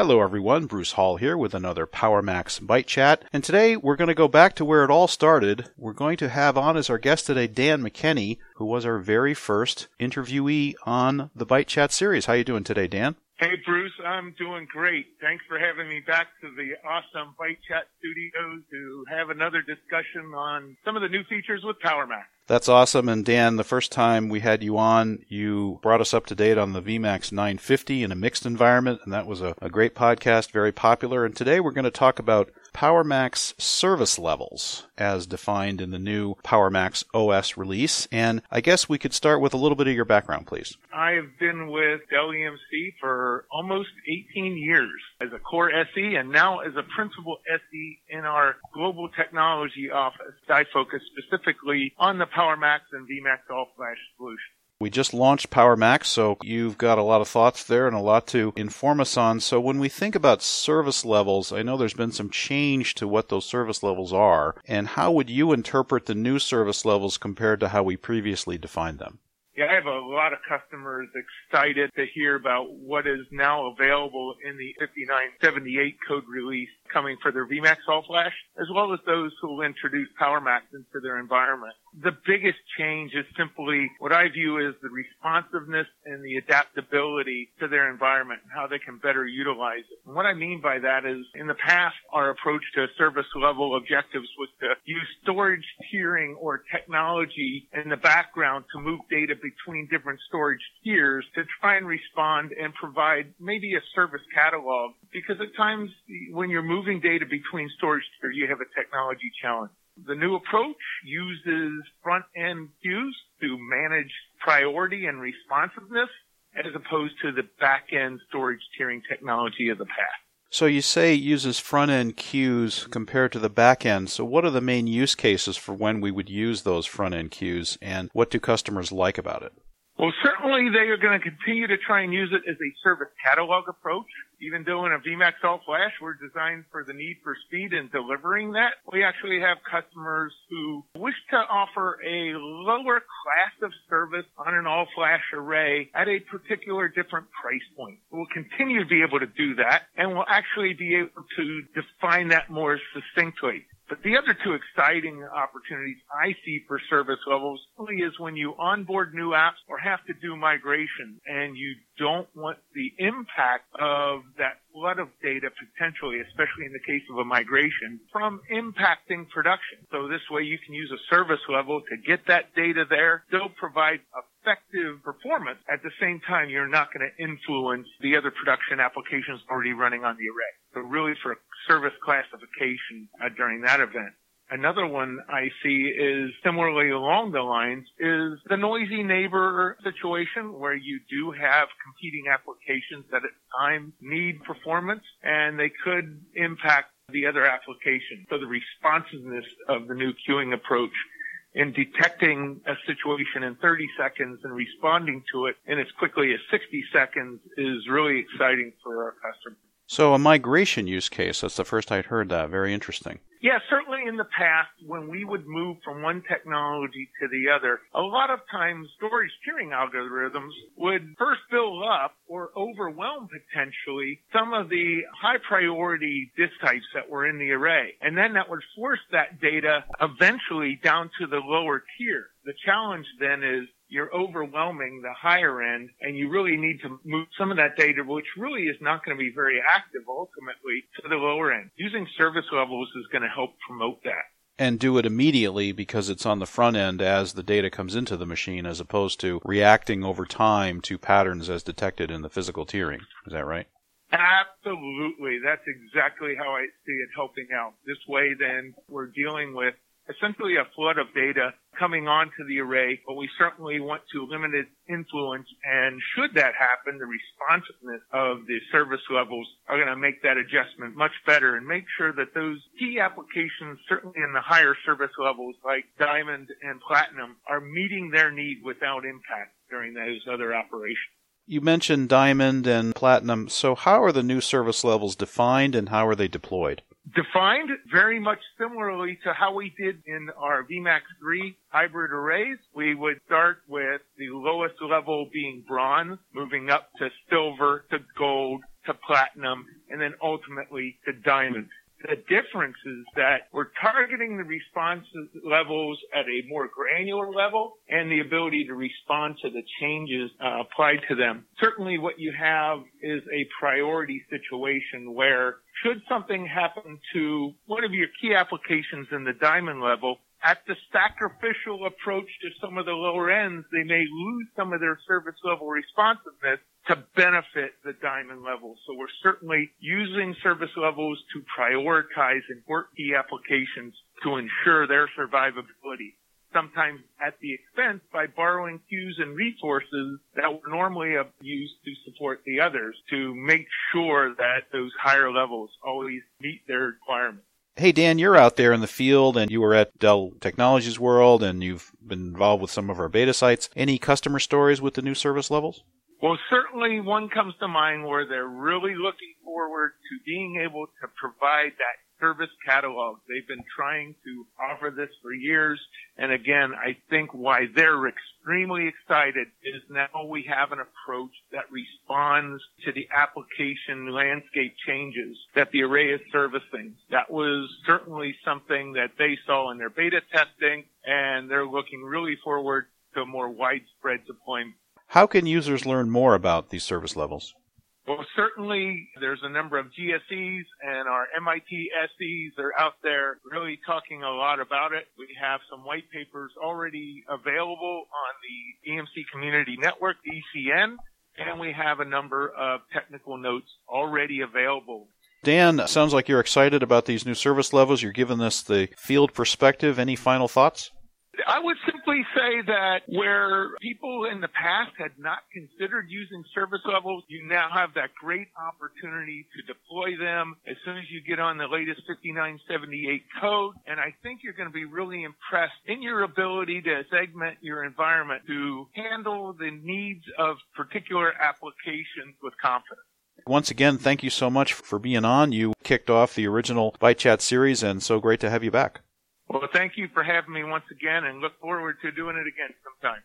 Hello, everyone. Bruce Hall here with another PowerMax Byte Chat. And today we're going to go back to where it all started. We're going to have on as our guest today Dan McKenney, who was our very first interviewee on the Byte Chat series. How you doing today, Dan? Hey, Bruce, I'm doing great. Thanks for having me back to the awesome Byte Chat studios to have another discussion on some of the new features with PowerMax. That's awesome. And Dan, the first time we had you on, you brought us up to date on the VMAX 950 in a mixed environment, and that was a, a great podcast, very popular. And today we're going to talk about PowerMax service levels as defined in the new PowerMax OS release. And I guess we could start with a little bit of your background, please. I've been with Dell EMC for almost 18 years as a core SE and now as a principal SE in our global technology office. I focus specifically on the PowerMax and VMAX All Flash solutions. We just launched PowerMax, so you've got a lot of thoughts there and a lot to inform us on. So when we think about service levels, I know there's been some change to what those service levels are. And how would you interpret the new service levels compared to how we previously defined them? Yeah, I have a lot of customers excited to hear about what is now available in the 5978 code release coming for their VMAX All Flash, as well as those who will introduce PowerMax into their environment. The biggest change is simply what I view as the responsiveness and the adaptability to their environment and how they can better utilize it. And what I mean by that is in the past, our approach to service level objectives was to use storage tiering or technology in the background to move data between different storage tiers to try and respond and provide maybe a service catalog because at times when you're moving data between storage tiers, you have a technology challenge. The new approach uses front end queues to manage priority and responsiveness as opposed to the back end storage tiering technology of the past. So you say it uses front end queues compared to the back end. So what are the main use cases for when we would use those front end queues and what do customers like about it? Well, certainly they are going to continue to try and use it as a service catalog approach. Even though in a VMAX All Flash we're designed for the need for speed in delivering that, we actually have customers who wish to offer a lower class of service on an All Flash array at a particular different price point. We'll continue to be able to do that and we'll actually be able to define that more succinctly. But the other two exciting opportunities I see for service levels really is when you onboard new apps or have to do migration and you don't want the impact of that flood of data potentially, especially in the case of a migration, from impacting production. So this way you can use a service level to get that data there, still provide effective performance. At the same time, you're not going to influence the other production applications already running on the array. So really for service classification uh, during that event. Another one I see is similarly along the lines is the noisy neighbor situation where you do have competing applications that at times need performance and they could impact the other application. So the responsiveness of the new queuing approach in detecting a situation in 30 seconds and responding to it in as quickly as 60 seconds is really exciting for our customers. So a migration use case, that's the first I'd heard that. Very interesting. Yeah, certainly in the past, when we would move from one technology to the other, a lot of times storage tiering algorithms would first build up or overwhelm potentially some of the high priority disk types that were in the array. And then that would force that data eventually down to the lower tier. The challenge then is you're overwhelming the higher end and you really need to move some of that data, which really is not going to be very active ultimately to the lower end. Using service levels is going to help promote that. And do it immediately because it's on the front end as the data comes into the machine as opposed to reacting over time to patterns as detected in the physical tiering. Is that right? Absolutely. That's exactly how I see it helping out. This way then we're dealing with essentially a flood of data coming onto the array, but we certainly want to limit its influence. And should that happen, the responsiveness of the service levels are going to make that adjustment much better and make sure that those key applications, certainly in the higher service levels like Diamond and Platinum, are meeting their need without impact during those other operations. You mentioned Diamond and Platinum. So, how are the new service levels defined and how are they deployed? Defined very much similarly to how we did in our VMAX 3 hybrid arrays. We would start with the lowest level being bronze, moving up to silver, to gold, to platinum, and then ultimately to diamond. The difference is that we're targeting the response levels at a more granular level and the ability to respond to the changes uh, applied to them. Certainly what you have is a priority situation where should something happen to one of your key applications in the diamond level, at the sacrificial approach to some of the lower ends, they may lose some of their service level responsiveness to benefit the diamond level. So we're certainly using service levels to prioritize important key applications to ensure their survivability. Sometimes at the expense by borrowing queues and resources that were normally used to support the others to make sure that those higher levels always meet their requirements. Hey, Dan, you're out there in the field and you were at Dell Technologies World and you've been involved with some of our beta sites. Any customer stories with the new service levels? Well, certainly one comes to mind where they're really looking forward to being able to provide that service catalog. They've been trying to offer this for years. And again, I think why they're extremely excited is now we have an approach that responds to the application landscape changes that the array is servicing. That was certainly something that they saw in their beta testing and they're looking really forward to more widespread deployment. How can users learn more about these service levels? Well, certainly there's a number of GSEs and our MIT SEs are out there really talking a lot about it. We have some white papers already available on the EMC Community Network, ECN, and we have a number of technical notes already available. Dan, sounds like you're excited about these new service levels. You're giving us the field perspective. Any final thoughts? I would simply say that where people in the past had not considered using service levels, you now have that great opportunity to deploy them as soon as you get on the latest 5978 code. And I think you're going to be really impressed in your ability to segment your environment to handle the needs of particular applications with confidence. Once again, thank you so much for being on. You kicked off the original Byte Chat series, and so great to have you back. Well, thank you for having me once again and look forward to doing it again sometime.